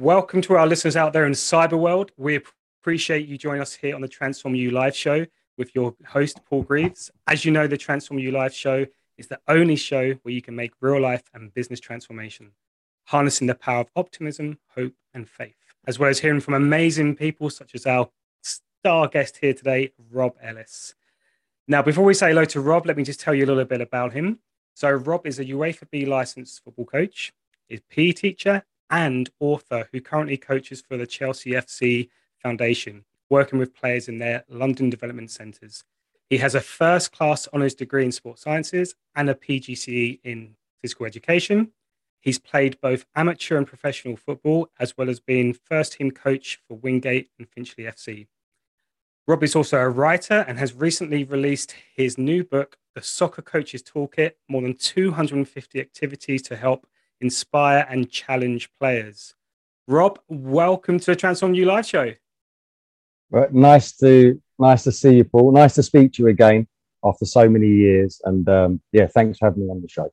Welcome to our listeners out there in cyber world. We appreciate you joining us here on the Transform You live show with your host Paul Greaves. As you know, the Transform You live show is the only show where you can make real life and business transformation, harnessing the power of optimism, hope, and faith, as well as hearing from amazing people such as our star guest here today, Rob Ellis. Now, before we say hello to Rob, let me just tell you a little bit about him. So, Rob is a UEFA B licensed football coach, is PE teacher, and author who currently coaches for the Chelsea FC Foundation, working with players in their London development centres. He has a first class honours degree in sports sciences and a PGCE in physical education. He's played both amateur and professional football, as well as being first team coach for Wingate and Finchley FC. Rob is also a writer and has recently released his new book, The Soccer Coaches Toolkit More than 250 activities to help inspire and challenge players. Rob, welcome to the Transform You Live Show. Right, nice to nice to see you, Paul. Nice to speak to you again after so many years. And um, yeah, thanks for having me on the show.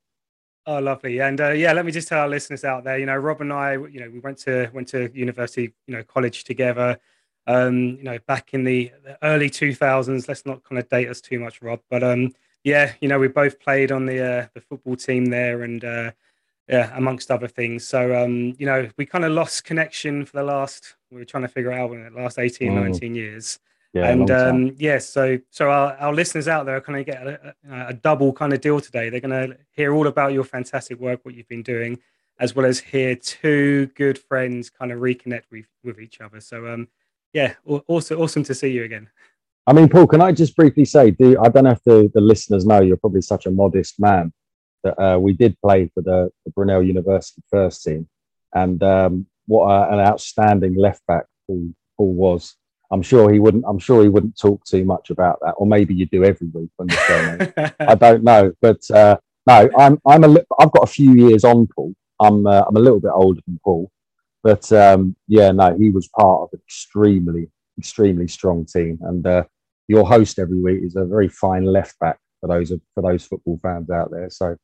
Oh, lovely. And uh, yeah, let me just tell our listeners out there, you know, Rob and I, you know, we went to went to university, you know, college together. Um, you know, back in the, the early 2000s. Let's not kind of date us too much, Rob. But um, yeah, you know, we both played on the uh, the football team there, and uh, yeah, amongst other things. So, um, you know, we kind of lost connection for the last, we were trying to figure out in the last 18, mm. 19 years. Yeah, and um, yes, yeah, so so our, our listeners out there are going to get a, a, a, double kind of deal today. They're going to hear all about your fantastic work, what you've been doing, as well as hear two good friends kind of reconnect with, with each other. So, um, yeah, also awesome to see you again. I mean, Paul, can I just briefly say, do I don't know if the, the listeners know you're probably such a modest man, that uh, we did play for the, the, Brunel University first team, and um, what a, an outstanding left back Paul, Paul was. I'm sure he wouldn't. I'm sure he wouldn't talk too much about that, or maybe you do every week when you're filming. I don't know, but uh, no, I'm I'm a li- I've got a few years on Paul. I'm uh, I'm a little bit older than Paul, but um, yeah, no, he was part of an extremely extremely strong team, and uh, your host every week is a very fine left back for those for those football fans out there. So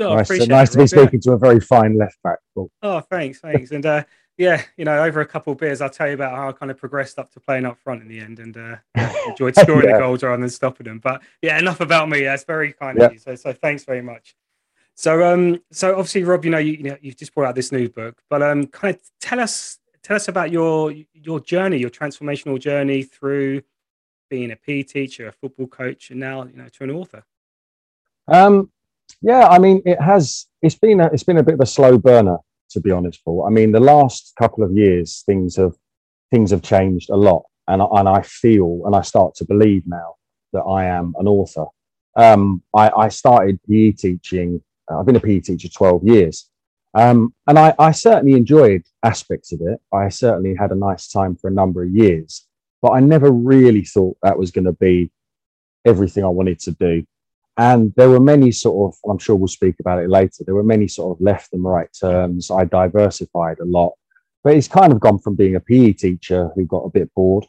Oh, nice, to, nice to be speaking to a very fine left back. Cool. Oh, thanks, thanks. and uh, yeah, you know, over a couple of beers, I'll tell you about how I kind of progressed up to playing up front in the end and uh, enjoyed scoring yeah. the goals rather than stopping them. But yeah, enough about me. That's very kind yeah. of you. So, so thanks very much. So, um, so obviously, Rob, you know, you, you know, you've just brought out this new book, but um, kind of tell us, tell us about your your journey, your transformational journey through being a PE teacher, a football coach, and now you know to an author. Um, yeah, I mean, it has. It's been a, it's been a bit of a slow burner, to be honest, Paul. I mean, the last couple of years, things have things have changed a lot, and and I feel and I start to believe now that I am an author. Um, I, I started PE teaching. Uh, I've been a PE teacher twelve years, um, and I, I certainly enjoyed aspects of it. I certainly had a nice time for a number of years, but I never really thought that was going to be everything I wanted to do. And there were many sort of, I'm sure we'll speak about it later, there were many sort of left and right terms. I diversified a lot, but it's kind of gone from being a PE teacher who got a bit bored,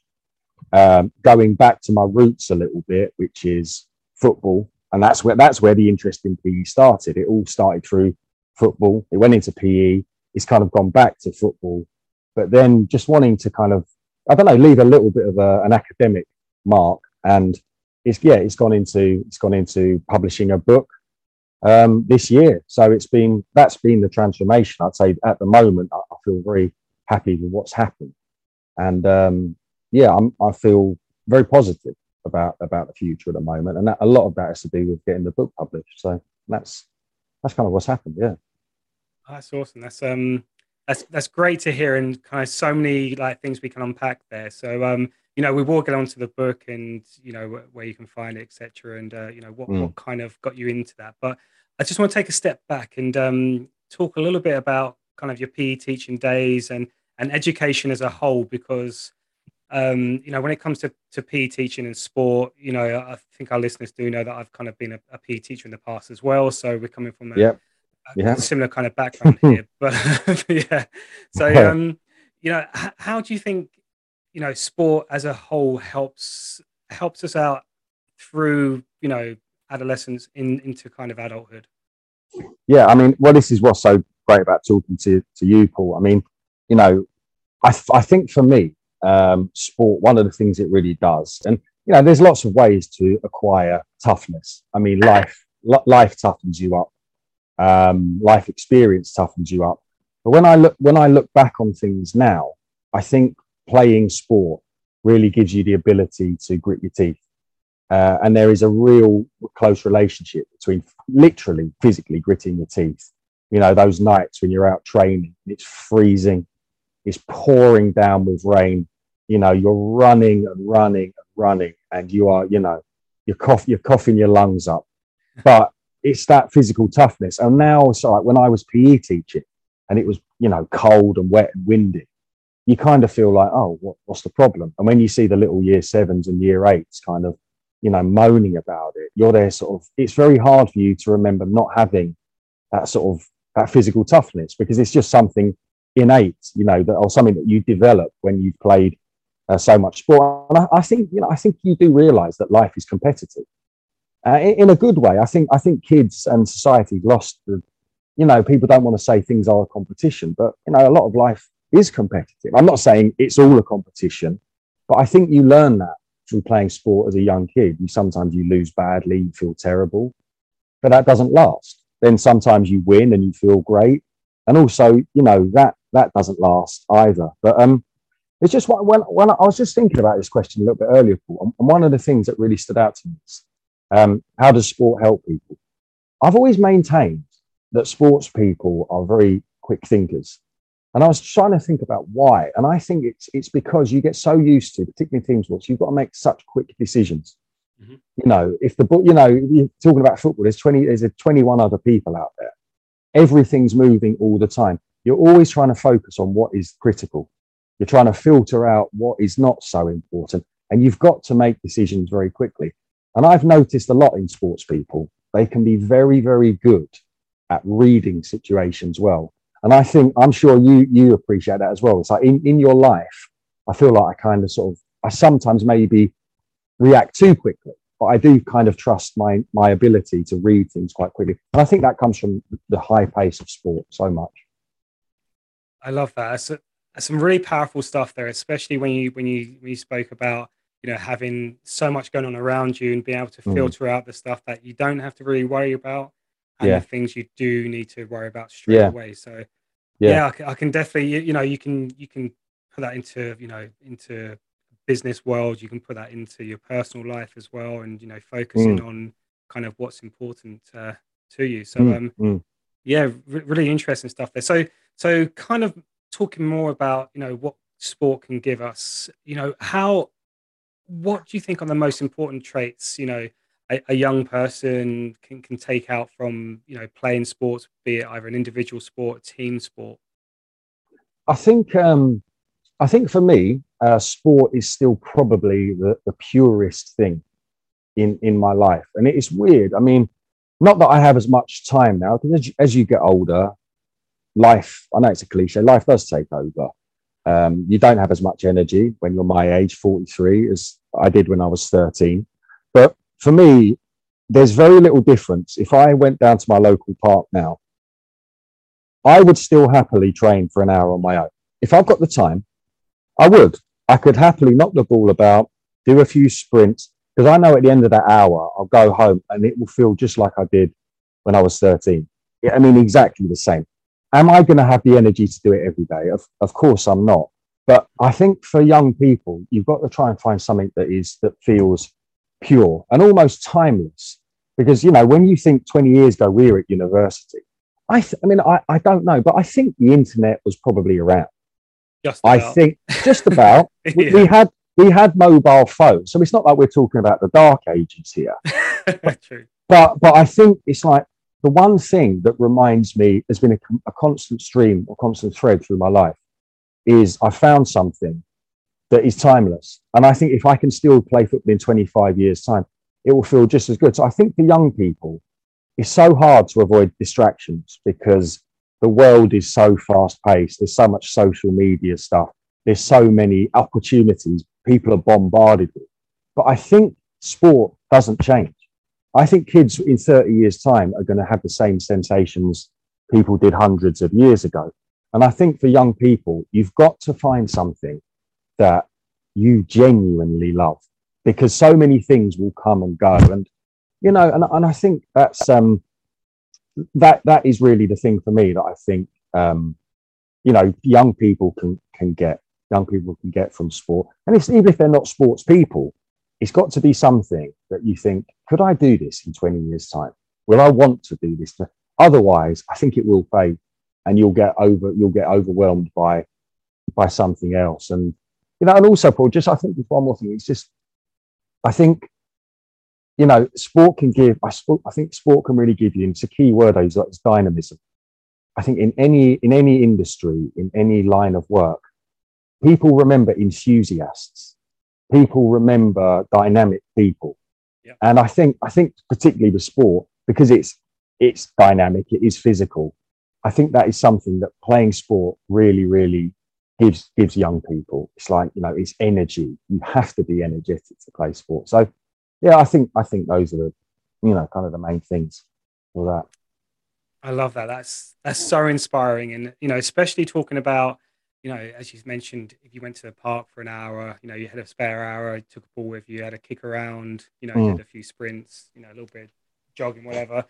um, going back to my roots a little bit, which is football. And that's where, that's where the interest in PE started. It all started through football. It went into PE. It's kind of gone back to football, but then just wanting to kind of, I don't know, leave a little bit of a, an academic mark and it's yeah, it's gone into it's gone into publishing a book um, this year. So it's been that's been the transformation. I'd say at the moment I, I feel very happy with what's happened, and um, yeah, I'm, I feel very positive about about the future at the moment, and that, a lot of that has to do with getting the book published. So that's that's kind of what's happened. Yeah, that's awesome. That's um that's that's great to hear, and kind of so many like things we can unpack there. So um you know, we will get onto the book and you know where, you can find it, etc. And uh, you know what Mm. what kind of got you into that. But I just want to take a step back and um, talk a little bit about kind of your PE teaching days and and education as a whole, because um, you know when it comes to, to PE teaching and sport, you know I think our listeners do know that I've kind of been a, a PE teacher in the past as well. So we're coming from a, Yep. a Yeah. similar kind of background here. But yeah, so um, you know, h- how do you think you know sport as a whole helps helps us out through you know adolescence in into kind of adulthood? yeah, I mean, well, this is what's so great about talking to, to you, Paul. I mean, you know, I, th- I think for me, um, sport, one of the things it really does, and, you know, there's lots of ways to acquire toughness. I mean, life, li- life toughens you up. Um, life experience toughens you up. But when I look, when I look back on things now, I think playing sport really gives you the ability to grit your teeth. Uh, and there is a real close relationship between literally physically gritting your teeth. You know, those nights when you're out training, it's freezing, it's pouring down with rain. You know, you're running and running and running, and you are, you know, you're, cough, you're coughing your lungs up. But it's that physical toughness. And now it's like when I was PE teaching and it was, you know, cold and wet and windy, you kind of feel like, oh, what, what's the problem? And when you see the little year sevens and year eights kind of you know, moaning about it. You're there sort of, it's very hard for you to remember not having that sort of, that physical toughness because it's just something innate, you know, that, or something that you develop when you've played uh, so much sport. And I, I think, you know, I think you do realize that life is competitive uh, in, in a good way. I think, I think kids and society lost the, you know, people don't want to say things are a competition, but, you know, a lot of life is competitive. I'm not saying it's all a competition, but I think you learn that through playing sport as a young kid. You sometimes you lose badly, you feel terrible, but that doesn't last. Then sometimes you win and you feel great, and also you know that that doesn't last either. But um, it's just when when I was just thinking about this question a little bit earlier, Paul, and one of the things that really stood out to me is um, how does sport help people? I've always maintained that sports people are very quick thinkers. And I was trying to think about why. And I think it's it's because you get so used to, particularly in team sports, you've got to make such quick decisions. Mhm. You know, if the book, you know, you're talking about football, there's 20, there's a 21 other people out there. Everything's moving all the time. You're always trying to focus on what is critical. You're trying to filter out what is not so important. And you've got to make decisions very quickly. And I've noticed a lot in sports people, they can be very, very good at reading situations well. And I think I'm sure you you appreciate that as well. It's like in, in your life, I feel like I kind of sort of I sometimes maybe react too quickly, but I do kind of trust my my ability to read things quite quickly. And I think that comes from the high pace of sport so much. I love that. That's, that's some really powerful stuff there, especially when you when you when you spoke about you know having so much going on around you and being able to Mm. filter out the stuff that you don't have to really worry about and Yeah. the things you do need to worry about straight Yeah. away. So Yeah. yeah, I, can, I can definitely you, you know you can you can put that into you know into business world. You can put that into your personal life as well, and you know focusing on kind of what's important uh, to you. So Mm, um, mm. yeah re- really interesting stuff there so so kind of talking more about you know what sport can give us you know how what do you think are the most important traits you know a, a young person can, can take out from you know playing sports be it either an individual sport team sport I think um, I think for me, uh, sport is still probably the, the purest thing in in my life, and it is weird. I mean, not that I have as much time now, because as, you- as you get older, life. I know it's a cliche. Life does take over. Um, you don't have as much energy when you're my age, 43, as I did when I was 13. But for me, there's very little difference. If I went down to my local park now, I would still happily train for an hour on my own. If I've got the time, I would. I could happily knock the ball about, do a few sprints, because I know at the end of that hour, I'll go home and it will feel just like I did when I was 13. I mean, exactly the same. Am I going to have the energy to do it every day? Of, of course, I'm not. But I think for young people, you've got to try and find something that is that feels pure and almost timeless. Because you know, when you think 20 years ago we were at university, I, th- I mean, I, I don't know, but I think the internet was probably around. just I think just about we, Yeah. we had we had mobile phones, so it's not like we're talking about the dark ages here. True. But but I think it's like the one thing that reminds me has been a, a constant stream or constant thread through my life is I found something that is timeless, and I think if I can still play football in 25 years' time, it will feel just as good. So I think for young people, it's so hard to avoid distractions because the world is so fast paced. There's so much social media stuff. There's so many opportunities people are bombarded with. But I think sport doesn't change. I think kids in 30 years' time are going to have the same sensations people did hundreds of years ago. And I think for young people, you've got to find something that you genuinely love because so many things will come and go. And, you know, and, and I think that's, um, that, that is really the thing for me that I think, um, you know, young people can, can get, young people can get from sport. And it's, even if they're not sports people, it's got to be something that you think, could I do this in 20 years' time? Will I want to do this? Otherwise, I think it will fade and you'll get over you'll get overwhelmed by by something else. And you know, and also Paul, just I think there's one more thing. It's just I think you know, sport can give I, sport, I think sport can really give you, and it's a key word is like dynamism. I think in any in any industry, in any line of work, people remember enthusiasts people remember dynamic people. And I think I think particularly with sport, because it's it's dynamic, it is physical. I think that is something that playing sport really, really gives gives young people. It's like, you know, it's energy. You have to be energetic to play sport. So yeah, I think I think those are the, you know, kind of the main things for that. I love that. That's that's so inspiring. And you know, especially talking about you know, as you mentioned, if you went to the park for an hour, you know, you had a spare hour, you took a ball with you, had a kick around, you know, mm. did a few sprints, you know, a little bit jogging, whatever.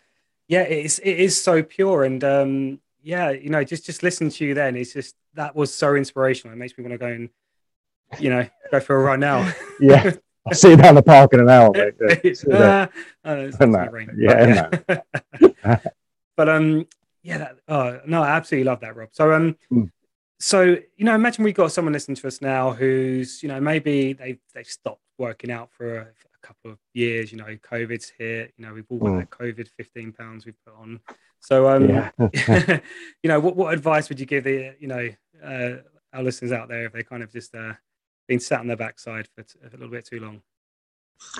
Yeah, it is it is so pure. And um, yeah, you know, just just listen to you then. It's just that was so inspirational. It makes me want to go and, you know, go for a run now. yeah. I'll see you down the park in an hour, mate. Yeah, uh, yeah, yeah. but um, yeah, that, oh, no, I absolutely love that, Rob. So um, mm so you know imagine we've got someone listening to us now who's you know maybe they've they've stopped working out for a couple of years you know covid's here you know we've all got mm. that covid 15 pounds we've put on so um yeah. you know what, what advice would you give the you know uh, our listeners out there if they kind of just uh been sat on their backside for t- a little bit too long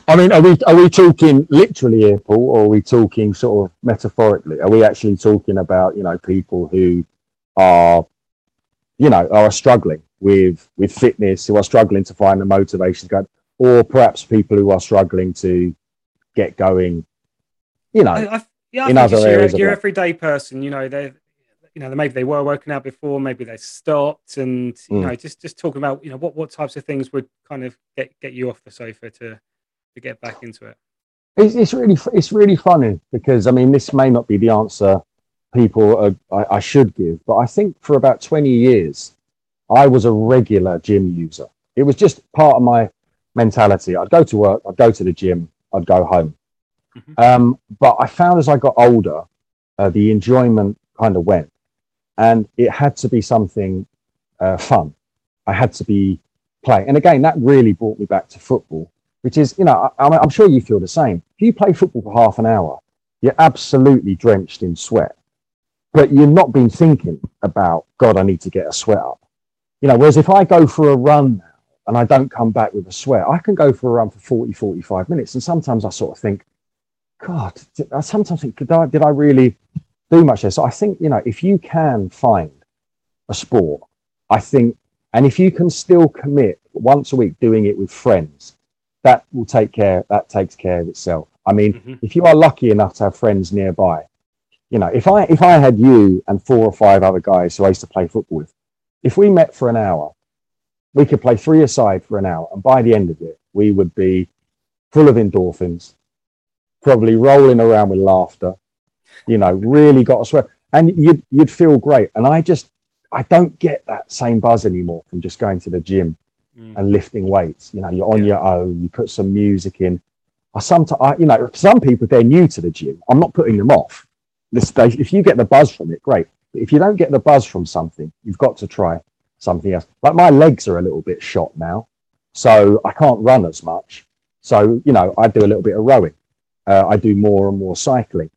I mean, are we are we talking literally here, Paul, or are we talking sort of metaphorically? Are we actually talking about you know people who are you know, are struggling with with fitness, who are struggling to find the motivation to go, or perhaps people who are struggling to get going, you know, I, I, yeah, in other areas. Your, your everyday person, you know, they, you know, maybe they were working out before, maybe they stopped, and you mm. know, just just talking about, you know, what what types of things would kind of get get you off the sofa to to get back into it. It's, it's really it's really funny because I mean, this may not be the answer people are, I, I should give. But I think for about 20 years, I was a regular gym user. It was just part of my mentality. I'd go to work, I'd go to the gym, I'd go home. Mm-hmm. Um, but I found as I got older, uh, the enjoyment kind of went, and it had to be something uh, fun. I had to be playing, and again, that really brought me back to football, which is, you know, I, I'm sure you feel the same. If you play football for half an hour, you're absolutely drenched in sweat but you're not been thinking about, God, I need to get a sweat up. You know, whereas if I go for a run now and I don't come back with a sweat, I can go for a run for 40, 45 minutes. And sometimes I sort of think, God, I sometimes think, did I, did I really do much there? So I think, you know, if you can find a sport, I think, and if you can still commit once a week doing it with friends, that will take care, that takes care of itself. I mean, mm-hmm. if you are lucky enough to have friends nearby, you know, if I if I had you and four or five other guys who I used to play football with, if we met for an hour, we could play three aside for an hour, and by the end of it, we would be full of endorphins, probably rolling around with laughter. You know, really got a sweat, and you'd you'd feel great. And I just I don't get that same buzz anymore from just going to the gym mm. and lifting weights. You know, you're on yeah. your own. You put some music in. I sometimes, you know, some people they're new to the gym. I'm not putting them off this if you get the buzz from it, great. But if you don't get the buzz from something, you've got to try something else. Like my legs are a little bit shot now. So I can't run as much. So, you know, I do a little bit of rowing. Uh, I do more and more cycling.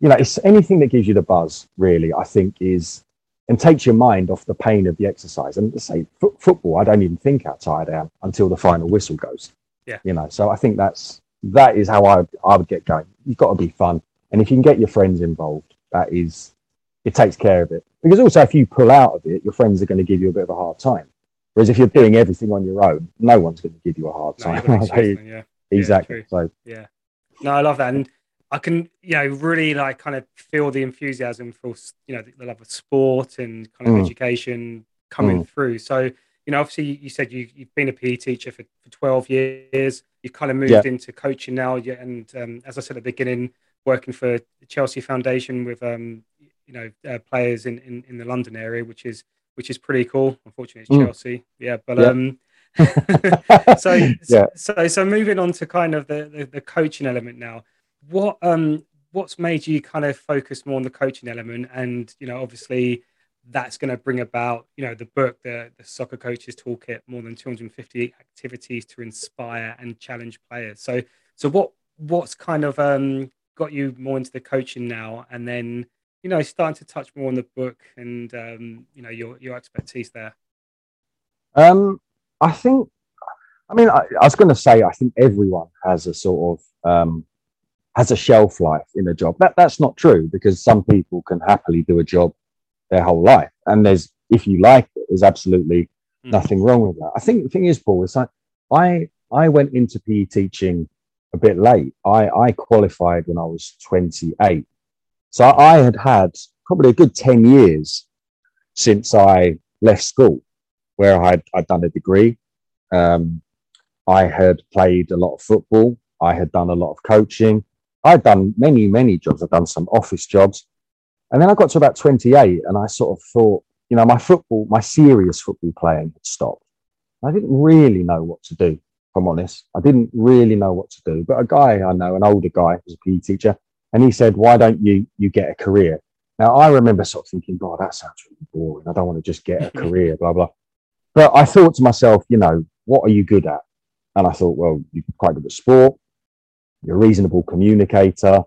You know, it's anything that gives you the buzz, really, I think is, and takes your mind off the pain of the exercise. And to say f- football, I don't even think how tired I am until the final whistle goes. Yeah. You know, so I think that's, that is how I, I would get going. You've got to be fun. And if you can get your friends involved, that is, it takes care of it. Because also, if you pull out of it, your friends are going to give you a bit of a hard time. Whereas if you're doing everything on your own, no one's going to give you a hard time. they? yeah. exactly. true. so Yeah. No, I love that. And I can, you know, really like kind of feel the enthusiasm for, you know, the love of sport and kind of Mm. education coming through. So, you know, obviously you said you, you've been a PE teacher for, for 12 years. You've kind of moved Yeah. into coaching now. And um, as I said at the beginning, working for the Chelsea Foundation with, um, you know, uh, players in, in, in the London area, which is, which is pretty cool. Unfortunately, it's Mm. Chelsea. Yeah. But, Yeah. um, so, Yeah. so so moving on to kind of the, the, the coaching element now what um what's made you kind of focus more on the coaching element and you know obviously that's going to bring about you know the book the, the soccer coaches toolkit more than 250 activities to inspire and challenge players so so what what's kind of um got you more into the coaching now and then you know starting to touch more on the book and um you know your your expertise there Um, I think, I mean, I, I was going to say, I think everyone has a sort of um, has a shelf life in a job. That that's not true because some people can happily do a job their whole life, and there's if you like it, there's absolutely Mm. nothing wrong with that. I think the thing is, Paul, is like I I went into PE teaching a bit late. I I qualified when I was 28, so I had had probably a good 10 years since I left school where I'd, I'd done a degree. Um, I had played a lot of football. I had done a lot of coaching. I'd done many, many jobs. I'd done some office jobs. And then I got to about 28 and I sort of thought, you know, my football, my serious football playing had stopped. I didn't really know what to do, if I'm honest. I didn't really know what to do. But a guy I know, an older guy, was a PE teacher, and he said, Why don't you you get a career? Now I remember sort of thinking, God, that sounds really boring. I don't want to just get a career, blah, blah. But I thought to myself, you know, what are you good at? And I thought, well, you're quite good at sport. You're a reasonable communicator.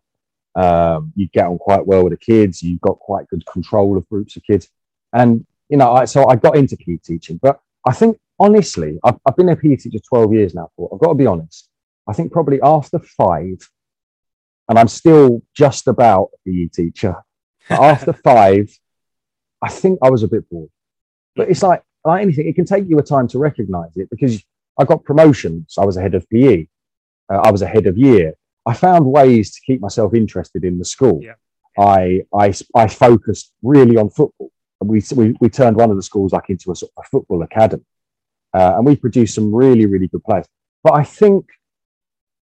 Um, you get on quite well with the kids. You've got quite good control of groups of kids. And, you know, I, so I got into PE teaching. But I think, honestly, I've, I've been a PE teacher 12 years now, Paul. I've got to be honest. I think probably after five, and I'm still just about a PE teacher, but after five, I think I was a bit bored. But it's like, like anything, it can take you a time to recognize it because I got promotions. I was ahead of PE. Uh, I was ahead of year. I found ways to keep myself interested in the school. Yeah. I, I, I focused really on football. And we, we, we turned one of the schools like into a sort of a football academy. Uh, and we produced some really, really good players. But I think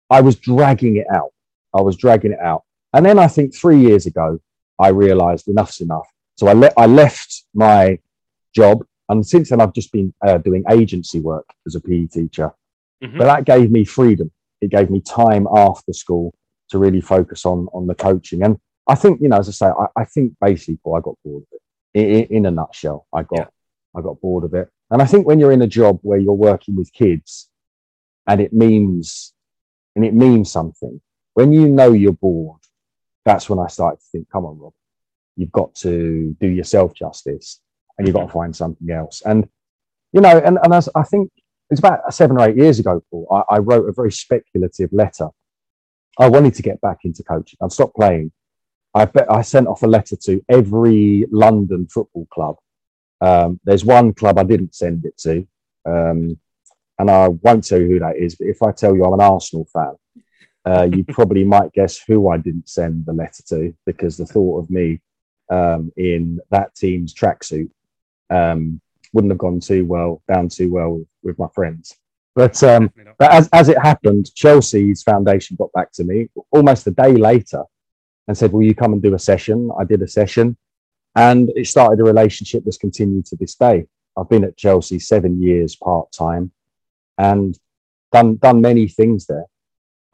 I was dragging it out. I was dragging it out. And then I think three years ago, I realized enough's enough. So I, le- I left my job. And since then, I've just been uh, doing agency work as a PE teacher. Mhm. But that gave me freedom. It gave me time after school to really focus on on the coaching. And I think, you know, as I say, I, I think basically, I got bored of it. In, in, in a nutshell, I got Yeah. I got bored of it. And I think when you're in a job where you're working with kids, and it means and it means something, when you know you're bored, that's when I started to think, come on, Rob, you've got to do yourself justice, and you've got to find something else. And you know, and and as I think it's about seven or eight years ago, Paul, I, I wrote a very speculative letter. I wanted to get back into coaching. I'd stopped playing. I bet I sent off a letter to every London football club. Um, there's one club I didn't send it to, um, and I won't tell you who that is. But if I tell you I'm an Arsenal fan, uh, you probably might guess who I didn't send the letter to because the thought of me um, in that team's tracksuit um, wouldn't have gone too well down too well with, my friends. But um, but as, as it happened, Chelsea's foundation got back to me almost a day later and said, Will you come and do a session? I did a session and it started a relationship that's continued to this day. I've been at Chelsea seven years part time and done, done many things there.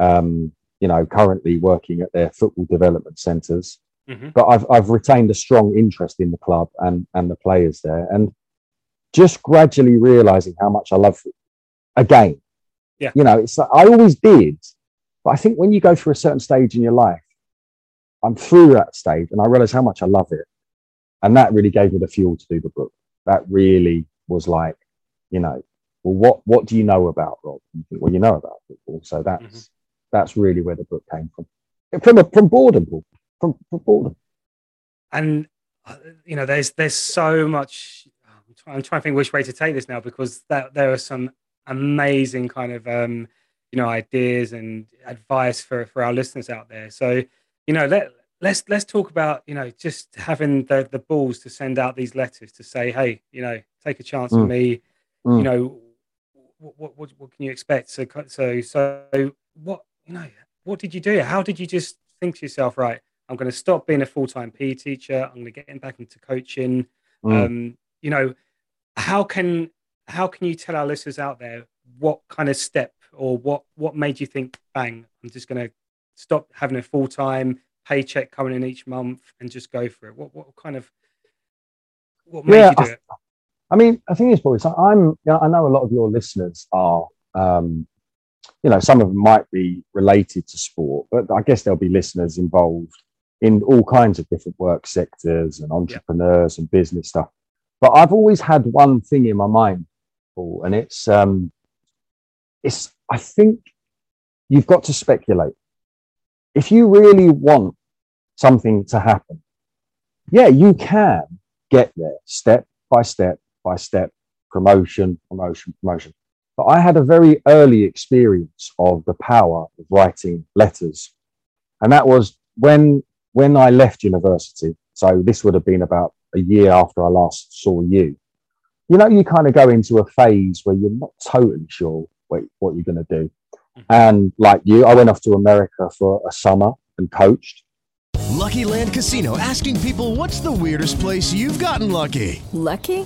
Um, you know, currently working at their football development centres, Mhm. but I've, I've retained a strong interest in the club and, and the players there. And just gradually realizing how much I love football again. Yeah. You know, it's like I always did. But I think when you go through a certain stage in your life, I'm through that stage and I realize how much I love it. And that really gave me the fuel to do the book. That really was like, you know, well, what what do you know about Rob? Well, you know about football. So that's Mhm. That's really where the book came from. From a, from boredom, From, from boredom. and uh, you know there's there's so much I'm trying, I'm trying to think which way to take this now because that there are some amazing kind of um you know ideas and advice for for our listeners out there so you know let let's let's talk about you know just having the the balls to send out these letters to say hey you know take a chance on Mm. me Mm. you know what, what what what can you expect so so so what you know what did you do how did you just think to yourself right i'm going to stop being a full-time PE teacher i'm going to get back into coaching Mm. um you know how can how can you tell our listeners out there what kind of step or what what made you think bang i'm just going to stop having a full-time paycheck coming in each month and just go for it what what kind of what made Yeah, you do it I mean, I think it's boys. I'm. You know, I know a lot of your listeners are. Um, you know, some of them might be related to sport, but I guess there'll be listeners involved in all kinds of different work sectors and entrepreneurs and business stuff. But I've always had one thing in my mind, Paul, and it's um, it's. I think you've got to speculate. If you really want something to happen, yeah, you can get there step by step by step, promotion, promotion, promotion. But I had a very early experience of the power of writing letters. And that was when when I left university. So this would have been about a year after I last saw you. You know, you kind of go into a phase where you're not totally sure what, what you're going to do. Mm-hmm. And like you, I went off to America for a summer and coached. Lucky Land Casino asking people what's the weirdest place you've gotten lucky? Lucky?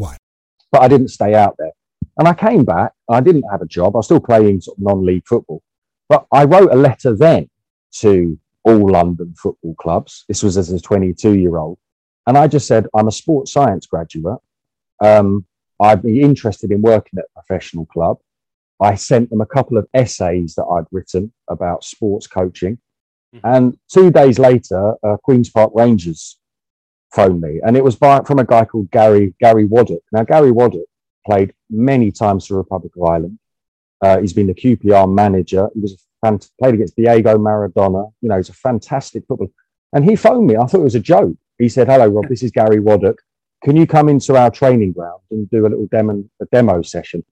But I didn't stay out there. And I came back. I didn't have a job. I was still playing sort of non-league football. But I wrote a letter then to all London football clubs. This was as a 22-year-old, and I just said, "I'm a sports science graduate. Um, I'd be interested in working at a professional club." I sent them a couple of essays that I'd written about sports coaching, and two days later, uh, Queens Park Rangers phoned me, and it was by, from a guy called Gary Gary Waddock. Now, Gary Waddock played many times for Republic of Ireland. Uh, he's been the QPR manager. He was a fant- played against Diego Maradona. You know, he's a fantastic footballer. And he phoned me. I thought it was a joke. He said, "Hello, Rob. This is Gary Waddock. Can you come into our training ground and do a little demo, a demo session?"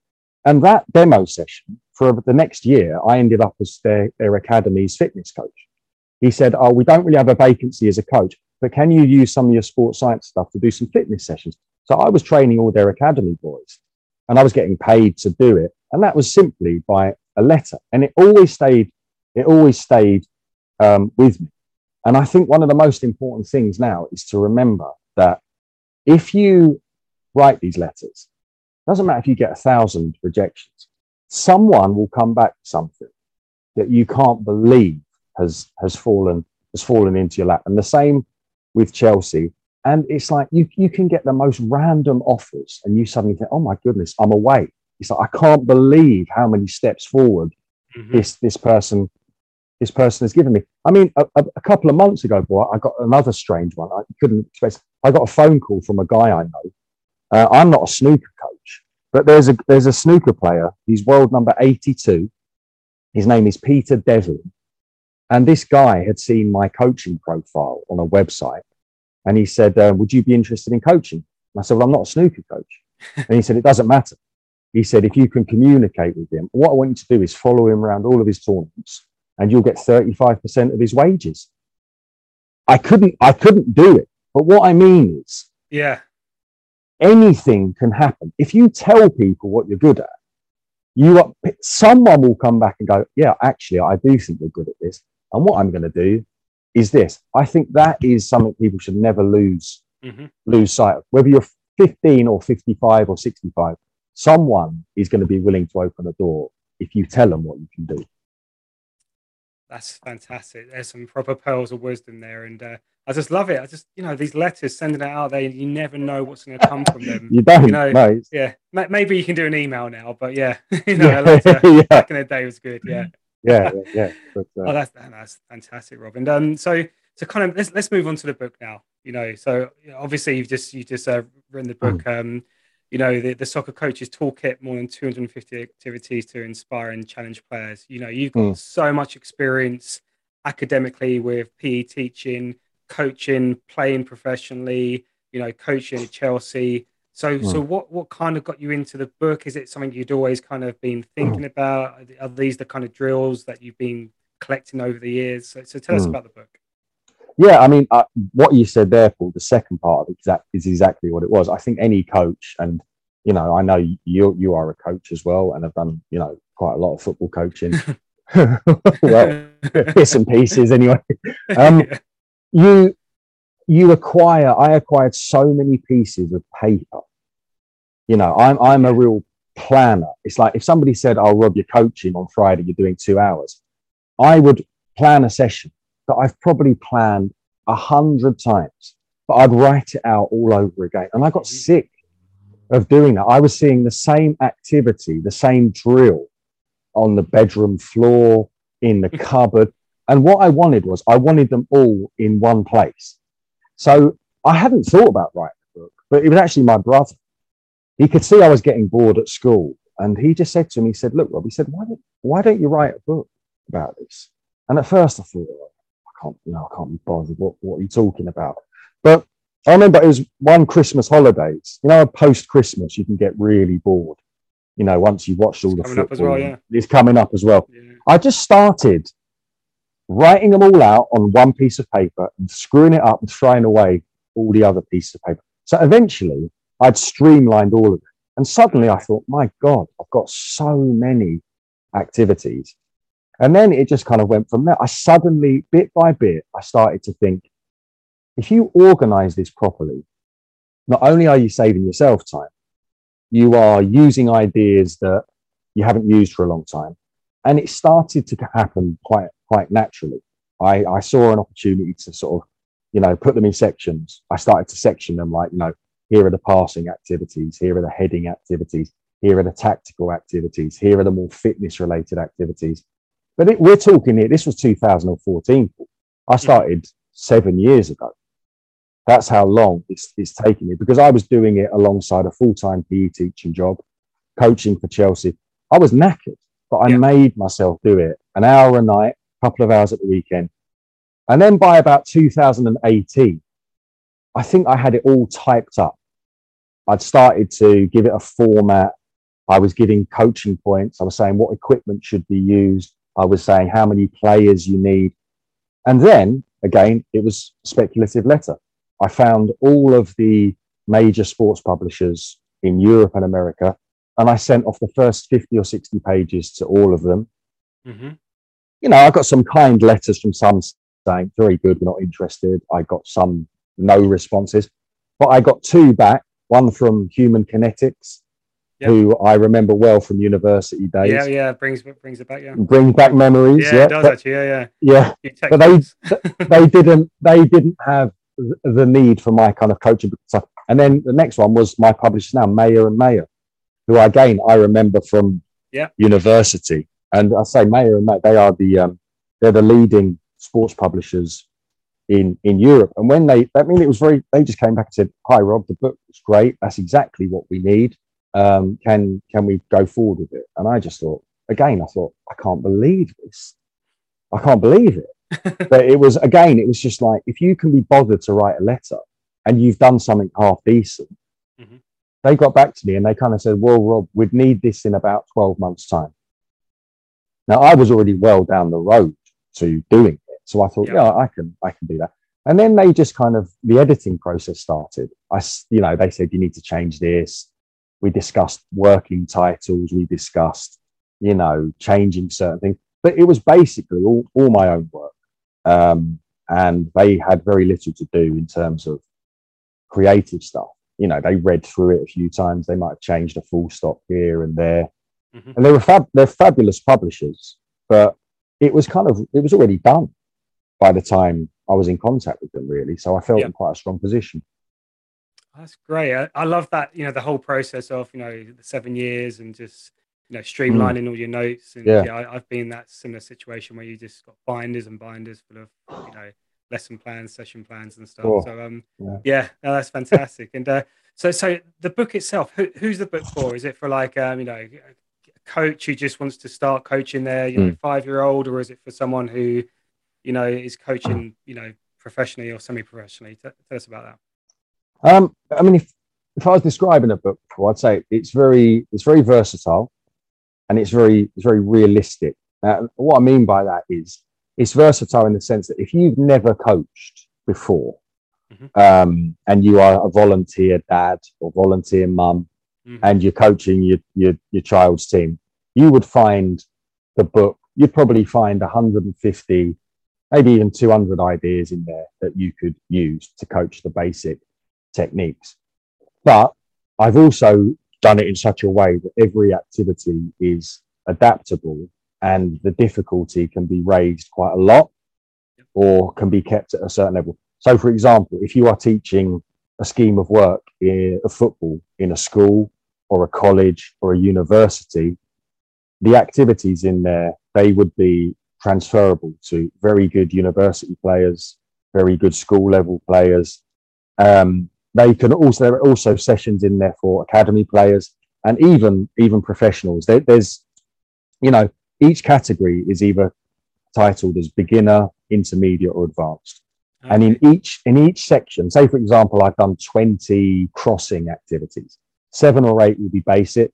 And that demo session for the next year, I ended up as their, their academy's fitness coach. He said, "Oh, we don't really have a vacancy as a coach, but can you use some of your sports science stuff to do some fitness sessions?" So I was training all their academy boys, and I was getting paid to do it, and that was simply by a letter, and it always stayed. It always stayed um, with me, and I think one of the most important things now is to remember that if you write these letters, doesn't matter if you get a thousand rejections, someone will come back to something that you can't believe has has fallen has fallen into your lap. And the same with Chelsea. And it's like you you can get the most random offers, and you suddenly think, "Oh my goodness, I'm away." It's like I can't believe how many steps forward Mhm. this this person this person has given me. I mean, a, a, a couple of months ago, boy, I got another strange one. I couldn't expect. I got a phone call from a guy I know. Uh, I'm not a snooker coach, but there's a there's a snooker player. He's world number 82. His name is Peter Devlin, And this guy had seen my coaching profile on a website and he said, uh, Would you be interested in coaching? And I said, Well, I'm not a snooker coach. and he said, It doesn't matter. He said, If you can communicate with him, what I want you to do is follow him around all of his tournaments and you'll get 35% of his wages. I couldn't, I couldn't do it. But what I mean is, Yeah. anything can happen. If you tell people what you're good at, you are, someone will come back and go, yeah, actually, I do think you're good at this. And what I'm going to do is this. I think that is something people should never lose hmm lose sight of. Whether you're 15 or 55 or 65, someone is going to be willing to open a door if you tell them what you can do. That's fantastic. There's some proper pearls of wisdom there, and uh, I just love it. I just, you know, these letters sending it out there, you never know what's going to come from them. You don't you know, no, yeah. Maybe you can do an email now, but yeah, you know, Yeah, a letter yeah. back in the day was good. Yeah. Yeah, yeah, yeah. But, uh, Oh, that's that's fantastic, Rob. And um, so so kind of let's let's move on to the book now. You know, so obviously you've just you just uh, written the book. Um, you know, the, the soccer coaches toolkit more than 250 activities to inspire and challenge players. You know, you've got Mm. so much experience academically with PE teaching, coaching, playing professionally. You know, coaching at Chelsea. So, so what what kind of got you into the book? Is it something you'd always kind of been thinking about? Are these the kind of drills that you've been collecting over the years? So, so tell us Mm. about the book. Yeah, I mean, uh, what you said there, Paul, the second part of exact, is exactly what it was. I think any coach, and you know, I know you you are a coach as well, and have done you know quite a lot of football coaching. well, bits and pieces anyway. Um, you you acquire. I acquired so many pieces of paper. You know, I'm I'm a real planner. It's like if somebody said, "Oh, Rob, you're coaching on Friday. You're doing two hours," I would plan a session that I've probably planned a hundred times, but I'd write it out all over again. And I got mm-hmm. sick of doing that. I was seeing the same activity, the same drill on the bedroom floor, in the mm-hmm. cupboard. And what I wanted was I wanted them all in one place. So I hadn't thought about writing a book, but it was actually my brother. He could see I was getting bored at school. And he just said to me, he said, Look, Rob, he said, why don't, why don't you write a book about this? And at first I thought, "Oh, I can't, you know, I can't be bothered. What, what are you talking about? But I remember it was one Christmas holidays. You know, post Christmas, you can get really bored. You know, once you've watched all the coming up football, well, yeah. it's coming up as well. Yeah. I just started writing them all out on one piece of paper and screwing it up and throwing away all the other pieces of paper. So eventually, I'd streamlined all of it. And suddenly I thought, my God, I've got so many activities. And then it just kind of went from there. I suddenly, bit by bit, I started to think if you organize this properly, not only are you saving yourself time, you are using ideas that you haven't used for a long time. And it started to happen quite, quite naturally. I, I saw an opportunity to sort of, you know, put them in sections. I started to section them like, you know, here are the passing activities, here are the heading activities, here are the tactical activities, here are the more fitness related activities. But it, we're talking here, this was 2014. I hmm. started seven years ago. That's how long it's, it's taken me because I was doing it alongside a full time PE teaching job, coaching for Chelsea. I was knackered, but I Yeah. made myself do it an hour a night, a couple of hours at the weekend. And then by about 2018, I think I had it all typed up. I'd started to give it a format. I was giving coaching points. I was saying what equipment should be used. I was saying how many players you need. And then again, it was speculative letter. I found all of the major sports publishers in Europe and America, and I sent off the first 50 or 60 pages to all of them. hmm You know, I got some kind letters from some saying, very good, we're not interested. I got some no responses, but I got two back one from Human Kinetics, Yep. who I remember well from university days. Yeah, yeah, brings brings it back. Yeah, Brings back memories. yeah, yeah, it does but- actually. Yeah, yeah. yeah. But they- they didn't they didn't have the need for my kind of coaching stuff. And then the next one was my publisher now, Meyer and Meyer, who again I remember from Yeah. university. And I say Meyer and Meyer, they are the um, they're the leading sports publishers in in Europe. And when they, I mean, it was very. They just came back and said, "Hi, Rob, the book was great. That's exactly what we need. Um, can can we go forward with it?" And I just thought, again, I thought, I can't believe this. I can't believe it. but it was again, it was just like if you can be bothered to write a letter and you've done something half decent, mm-hmm. they got back to me and they kind of said, "Well, Rob, we'd need this in about twelve months' time." Now I was already well down the road to doing so I thought, yeah, yeah I can, I can do that. And then they just kind of the editing process started. I, you know, they said you need to change this. We discussed working titles. We discussed, you know, changing certain things. But it was basically all, all my own work. Um, and they had very little to do in terms of creative stuff. You know, they read through it a few times. They might have changed a full stop here and there. Mm-hmm. And they were fab, they're fabulous publishers, but it was kind of, it was already done by the time I was in contact with them, really. So I felt in quite a strong position. That's great. I, I, love that, you know, the whole process of, you know, the seven years and just, you know, streamlining mm. all your notes. And yeah, yeah I, have been in that similar situation where you just got binders and binders full of, you know, lesson plans, session plans and stuff. Oh, so, um, yeah, yeah no, that's fantastic. and, uh, so, so the book itself, who, who's the book for? Is it for like, um, you know, a coach who just wants to start coaching their, you know, mm. five year old, or is it for someone who, you know, is coaching, you know, professionally or semi-professionally? Tell, tell us about that. Um, I mean, if, if I was describing a book, I'd say it's very it's very versatile, and it's very it's very realistic. Uh, what I mean by that is it's versatile in the sense that if you've never coached before, mm-hmm. um, and you are a volunteer dad or volunteer mum, mm-hmm. and you're coaching your, your your child's team, you would find the book. You'd probably find 150 maybe even 200 ideas in there that you could use to coach the basic techniques. But I've also done it in such a way that every activity is adaptable and the difficulty can be raised quite a lot or can be kept at a certain level. So, for example, if you are teaching a scheme of work in football in a school or a college or a university, the activities in there, they would be transferable to very good university players, very good school level players. Um, they can also there are also sessions in there for academy players and even even professionals. There, there's you know each category is either titled as beginner, intermediate, or advanced. Okay. And in each in each section, say for example, I've done 20 crossing activities. Seven or eight will be basic,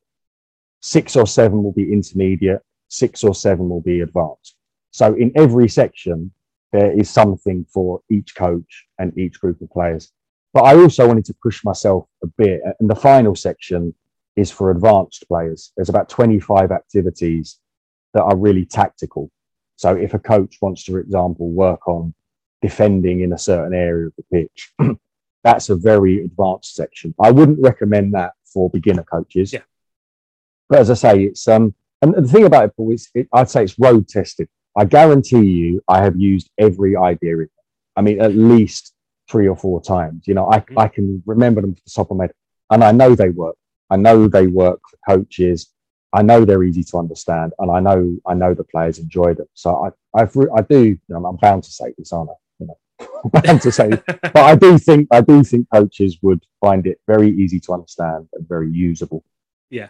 six or seven will be intermediate, six or seven will be advanced. So in every section, there is something for each coach and each group of players. But I also wanted to push myself a bit. And the final section is for advanced players. There's about 25 activities that are really tactical. So if a coach wants to, for example, work on defending in a certain area of the pitch, that's a very advanced section. I wouldn't recommend that for beginner coaches. Yeah. But as I say, it's um, and the thing about it, Paul, is it, I'd say it's road tested. I guarantee you, I have used every idea. I mean, at least three or four times. You know, I, mm-hmm. I can remember them off the top of my head, and I know they work. I know they work for coaches. I know they're easy to understand, and I know I know the players enjoy them. So I I've, I do. You know, I'm bound to say this, aren't I? You know, bound to say, but I do think I do think coaches would find it very easy to understand and very usable. Yeah.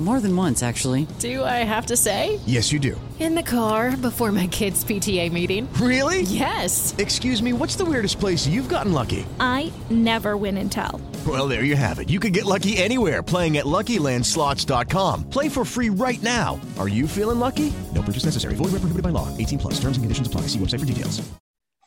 More than once, actually. Do I have to say? Yes, you do. In the car before my kids' PTA meeting. Really? Yes. Excuse me, what's the weirdest place you've gotten lucky? I never win and tell. Well, there you have it. You can get lucky anywhere playing at LuckyLandSlots.com. Play for free right now. Are you feeling lucky? No purchase necessary. Void where prohibited by law. 18 plus. Terms and conditions apply. See website for details.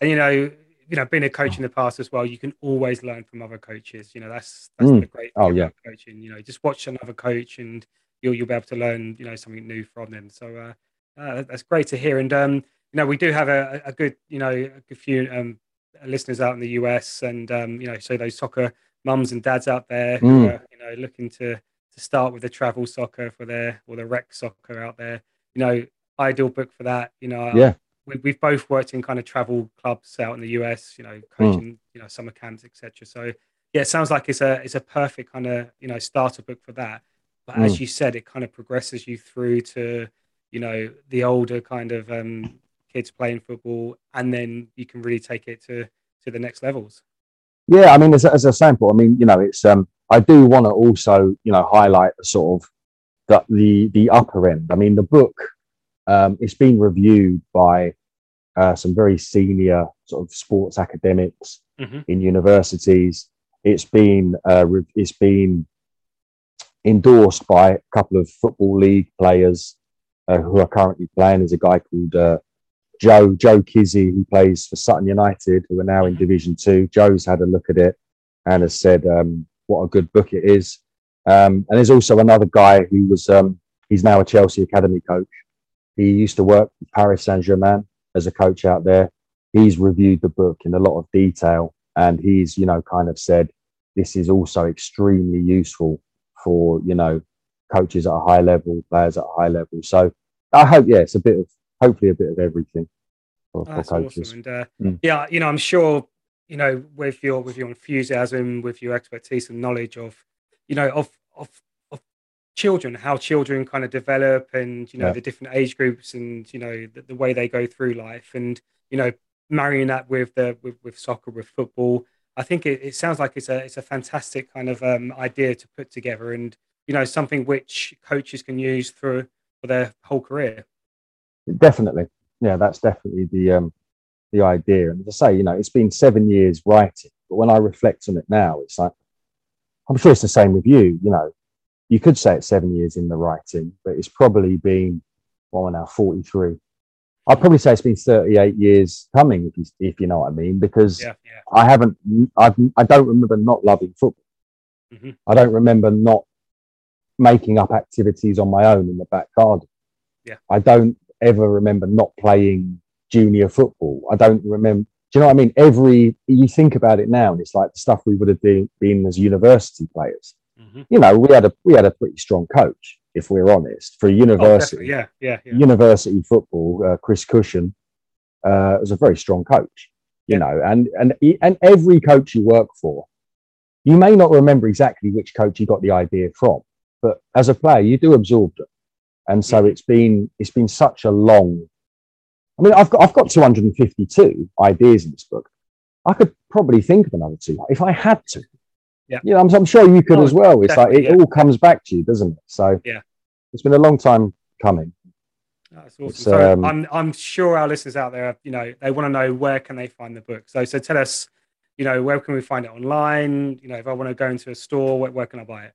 And you know, you know, being a coach in the past as well, you can always learn from other coaches. You know, that's that's mm. the great thing oh, yeah. coaching. You know, just watch another coach and you'll you'll be able to learn you know something new from them. So uh, uh, that's great to hear. And um, you know, we do have a, a good you know a good few um, listeners out in the US, and um, you know, so those soccer mums and dads out there who mm. are you know looking to to start with the travel soccer for their or the rec soccer out there. You know, ideal book for that. You know, yeah. We, we've both worked in kind of travel clubs out in the US. You know, mm. coaching mm. you know summer camps, etc. So yeah, it sounds like it's a it's a perfect kind of you know starter book for that. But mm. as you said, it kind of progresses you through to, you know, the older kind of um, kids playing football, and then you can really take it to to the next levels. Yeah, I mean, as, as a sample, I mean, you know, it's um, I do want to also, you know, highlight the sort of the the, the upper end. I mean, the book um, it's been reviewed by uh, some very senior sort of sports academics Mhm. in universities. It's been uh, re- it's been endorsed by a couple of football league players uh, who are currently playing. There's a guy called uh, Joe Joe Kizzy who plays for Sutton United, who are now in Division Two. Joe's had a look at it and has said um, what a good book it is. Um, and there's also another guy who was um, he's now a Chelsea academy coach. He used to work with Paris Saint Germain as a coach out there. He's reviewed the book in a lot of detail, and he's you know kind of said this is also extremely useful for you know coaches at a high level, players at a high level. So I hope yeah, it's a bit of hopefully a bit of everything for, for That's coaches. awesome. And uh, Mm. yeah, you know, I'm sure, you know, with your with your enthusiasm, with your expertise and knowledge of, you know, of of of children, how children kind of develop, and you know, Yeah. the different age groups, and you know, the, the way they go through life, and you know, marrying that with the with, with soccer, with football. I think it, it sounds like it's a it's a fantastic kind of um, idea to put together, and you know, something which coaches can use through for their whole career. Definitely, yeah, that's definitely the um, the idea. And as I say, you know, it's been seven years writing, but when I reflect on it now, it's like I'm sure it's the same with you. You know, you could say it's seven years in the writing, but it's probably been well now 43. I'd probably say it's been 38 years coming, if you if you know what I mean, because Yeah, yeah. I haven't, I've, I don't remember not loving football. Mhm. I don't remember not making up activities on my own in the back garden. Yeah. I don't ever remember not playing junior football. I don't remember. Do you know what I mean? Every you think about it now, and it's like the stuff we would have been, been as university players. Mhm. You know, we had a we had a pretty strong coach, if we're honest, for Oh, university. definitely. Yeah, yeah, yeah. University football, uh, Chris Cushion uh, was a very strong coach. You know, and and and every coach you work for, you may not remember exactly which coach you got the idea from, but as a player, you do absorb them. And so it's been it's been such a long. I mean, I've got I've got 252 ideas in this book. I could probably think of another two if I had to. Yeah. You know, I'm, I'm sure you could Oh, as well. It's like it yeah. all comes back to you, doesn't it? So Yeah. it's been a long time coming. That's awesome. So um, I'm I'm sure our listeners out there, you know, they want to know where can they find the book. So so tell us, you know, where can we find it online? You know, if I want to go into a store, where, where can I buy it?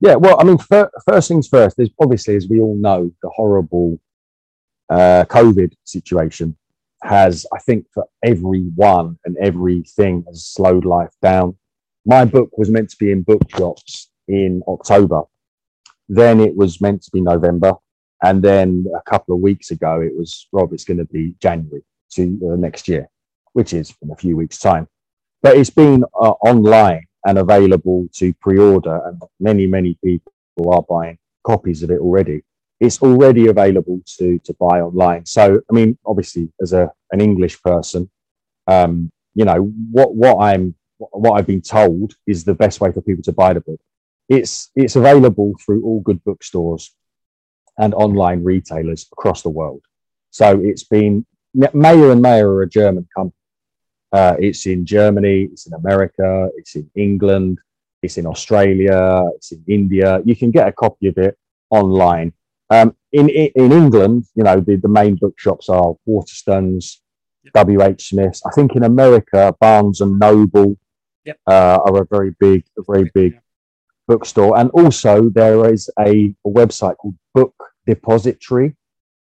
Yeah, well, I mean, fir- first things first. There's obviously, as we all know, the horrible uh, COVID situation has, I think, for everyone and everything, has slowed life down. My book was meant to be in bookshops in October. Then it was meant to be November, and then a couple of weeks ago, it was Rob. It's going to be January to uh, next year, which is in a few weeks' time. But it's been uh, online and available to pre-order, and many, many people are buying copies of it already. It's already available to to buy online. So, I mean, obviously, as a an English person, um, you know what what I'm what I've been told is the best way for people to buy the book. It's it's available through all good bookstores and online retailers across the world. So it's been Meyer and Meyer are a German company. Uh, it's in Germany, it's in America, it's in England, it's in Australia, it's in India. You can get a copy of it online. Um, in, in England, you know the, the main bookshops are Waterstones, W. H. Smiths. I think in America, Barnes and Noble Yep. uh, are a very big, a very big bookstore. And also there is a, a website called Book Depository.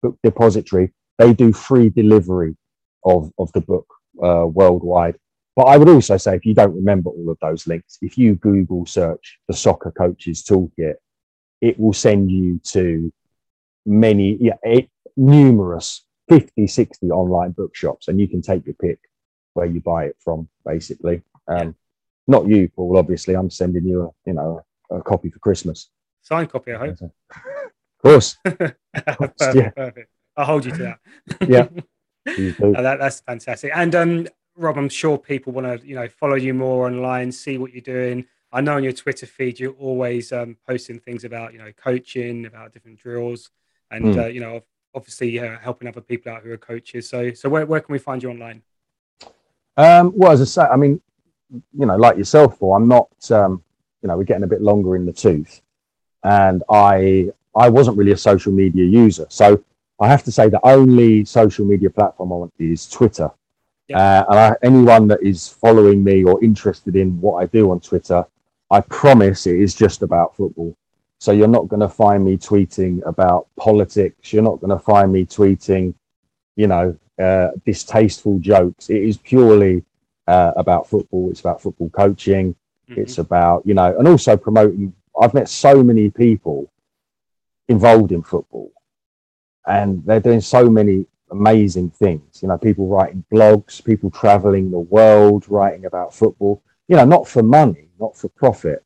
Book Depository. They do free delivery of of the book uh, worldwide. But I would also say, if you don't remember all of those links, if you Google search the Soccer Coaches Toolkit, it will send you to many, yeah, it, numerous 50, 60 online bookshops, and you can take your pick where you buy it from, basically. Um, Not you, Paul, obviously. I'm sending you a, you know, a, copy for Christmas. Signed copy, I hope. Of course. perfect, yeah. perfect. I'll hold you to that. Yeah. Uh, that, that's fantastic. And um, Rob, I'm sure people want to, you know, follow you more online, see what you're doing. I know on your Twitter feed you're always um, posting things about, you know, coaching, about different drills, and Mm. uh, you know, obviously uh, helping other people out who are coaches. So, so where, where can we find you online? Um, well, as I say, I mean, you know, like yourself, Paul, I'm not, um, you know we're getting a bit longer in the tooth, and I I wasn't really a social media user, so I have to say the only social media platform I want is Twitter. Uh, and I, anyone that is following me or interested in what I do on Twitter, I promise it is just about football. So you're not going to find me tweeting about politics. You're not going to find me tweeting, you know, uh, distasteful jokes. It is purely uh, about football. It's about football coaching. Mm-hmm. It's about, you know, and also promoting. I've met so many people involved in football and they're doing so many amazing things. You know, people writing blogs, people traveling the world, writing about football, you know, not for money, not for profit.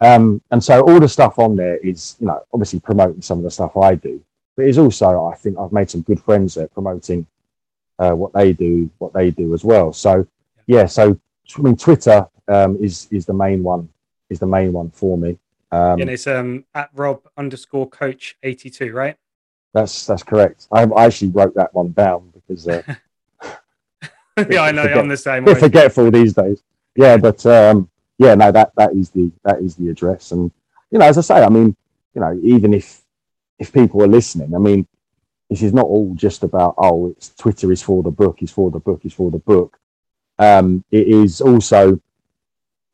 Um, and so all the stuff on there is, you know, obviously promoting some of the stuff I do, but it's also, I think I've made some good friends there promoting uh, what they do, what they do as well. So, yeah, so I mean, Twitter um, is is the main one, is the main one for me. Um, and it's um, at Rob underscore coach 82, right? That's that's correct. I, I actually wrote that one down because uh, yeah, I know forget, I'm the same. Way. Forgetful these days. Yeah, but um, yeah, no, that that is the that is the address, and you know, as I say, I mean, you know, even if if people are listening, I mean, this is not all just about oh, it's Twitter is for the book, is for the book, is for the book. Um, it is also,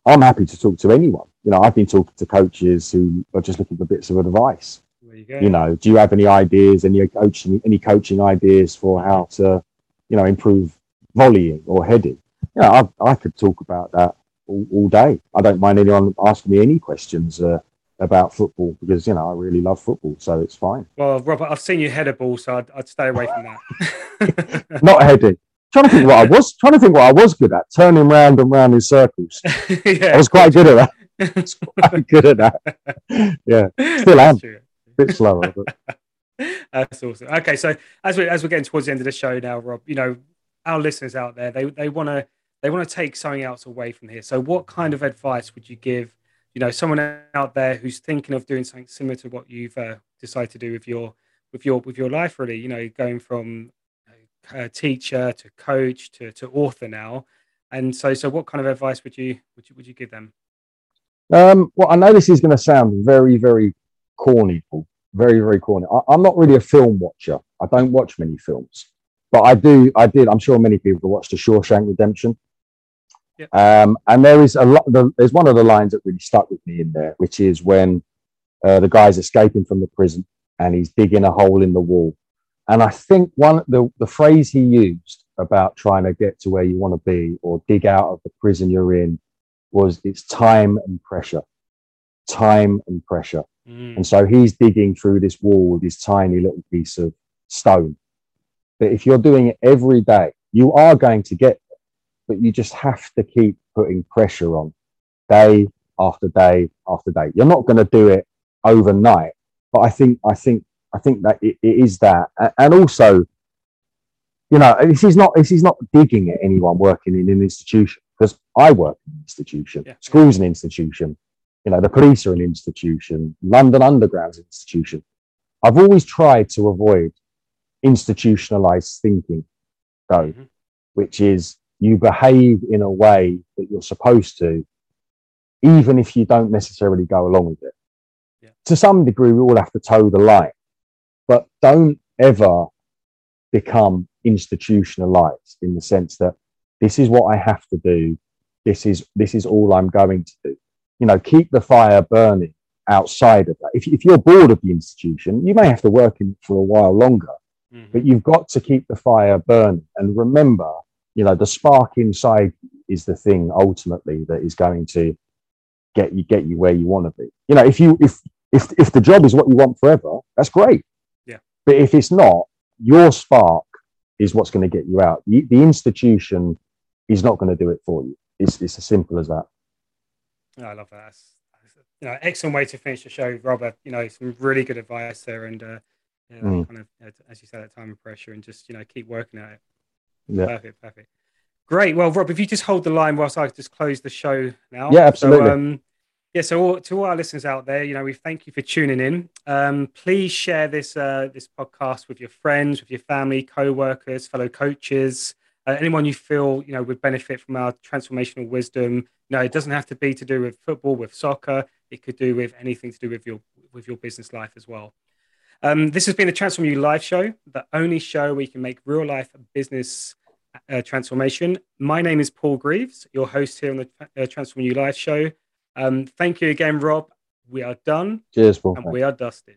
I'm happy to talk to anyone. You know, I've been talking to coaches who are just looking for bits of advice you, you know, do you have any ideas, any coaching, any coaching ideas for how to, you know, improve volleying or heading? You know, I, I could talk about that all, all, day. I don't mind anyone asking me any questions uh, about football because you know I really love football, so it's fine. Well, Robert, I've seen you head a ball, so I'd, I'd stay away from that. Not heading. Trying to think what I was trying to think what I was good at, turning round and round in circles. yeah, I was quite good at that. quite good at that. Yeah, still am bit slower. But. That's awesome. Okay, so as we as we're getting towards the end of the show now, Rob, you know, our listeners out there, they they want to they want to take something else away from here. So, what kind of advice would you give? You know, someone out there who's thinking of doing something similar to what you've uh, decided to do with your with your with your life, really. You know, going from teacher to coach to, to author now. And so, so what kind of advice would you would you would you give them? Um, well, I know this is going to sound very, very corny, very very corny. I, am not really a film watcher. I don't watch many films, but I do. I did. I'm sure many people watched The Shawshank Redemption. Yep. Um, and there is a lot. The, there's one of the lines that really stuck with me in there, which is when uh, the guy's escaping from the prison and he's digging a hole in the wall. And I think one the the phrase he used about trying to get to where you want to be or dig out of the prison you're in was it's time and pressure, time and pressure. Mm. And so he's digging through this wall with this tiny little piece of stone. But if you're doing it every day, you are going to get there, but you just have to keep putting pressure on day after day after day. You're not going to do it overnight, but I think, I think, I think that it, it is that. And also, you know, this is not, this is not digging at anyone working in an institution because I work in an institution. Yeah. School's an institution. You know, the police are an institution, London Underground's an institution. I've always tried to avoid institutionalized thinking, though, mm-hmm. which is you behave in a way that you're supposed to, even if you don't necessarily go along with it. Yeah. To some degree, we all have to toe the line, but don't ever become institutionalized in the sense that this is what I have to do. This is this is all I'm going to do you know, keep the fire burning outside of that. If, if you're bored of the institution, you may have to work in it for a while longer, mm-hmm. but you've got to keep the fire burning. And remember, you know, the spark inside is the thing ultimately that is going to get you get you where you want to be. You know, if you if if if the job is what you want forever, that's great. But if it's not, your spark is what's going to get you out. The, the institution is not going to do it for you. It's it's as simple as that. I love that. That's, you know, excellent way to finish the show, Robert. You know, some really good advice there, and uh, you know, mm. kind of as you said, that time of pressure, and just you know, keep working at it. Yeah. Perfect, perfect. Great. Well, Rob, if you just hold the line whilst I just close the show now. Yeah, absolutely. So, um, yeah, so all, to all our listeners out there, you know, we thank you for tuning in. Um, please share this uh, this podcast with your friends, with your family, co-workers, fellow coaches, Uh, anyone you feel you know would benefit from our transformational wisdom. No, it doesn't have to be to do with football, with soccer. It could do with anything to do with your with your business life as well. Um, this has been the Transform You Live show, the only show where you can make real life business uh, transformation. My name is Paul Greaves, your host here on the uh, Transform You Live show. Um, thank you again, Rob. We are done. Cheers, Paul. And we are dusted.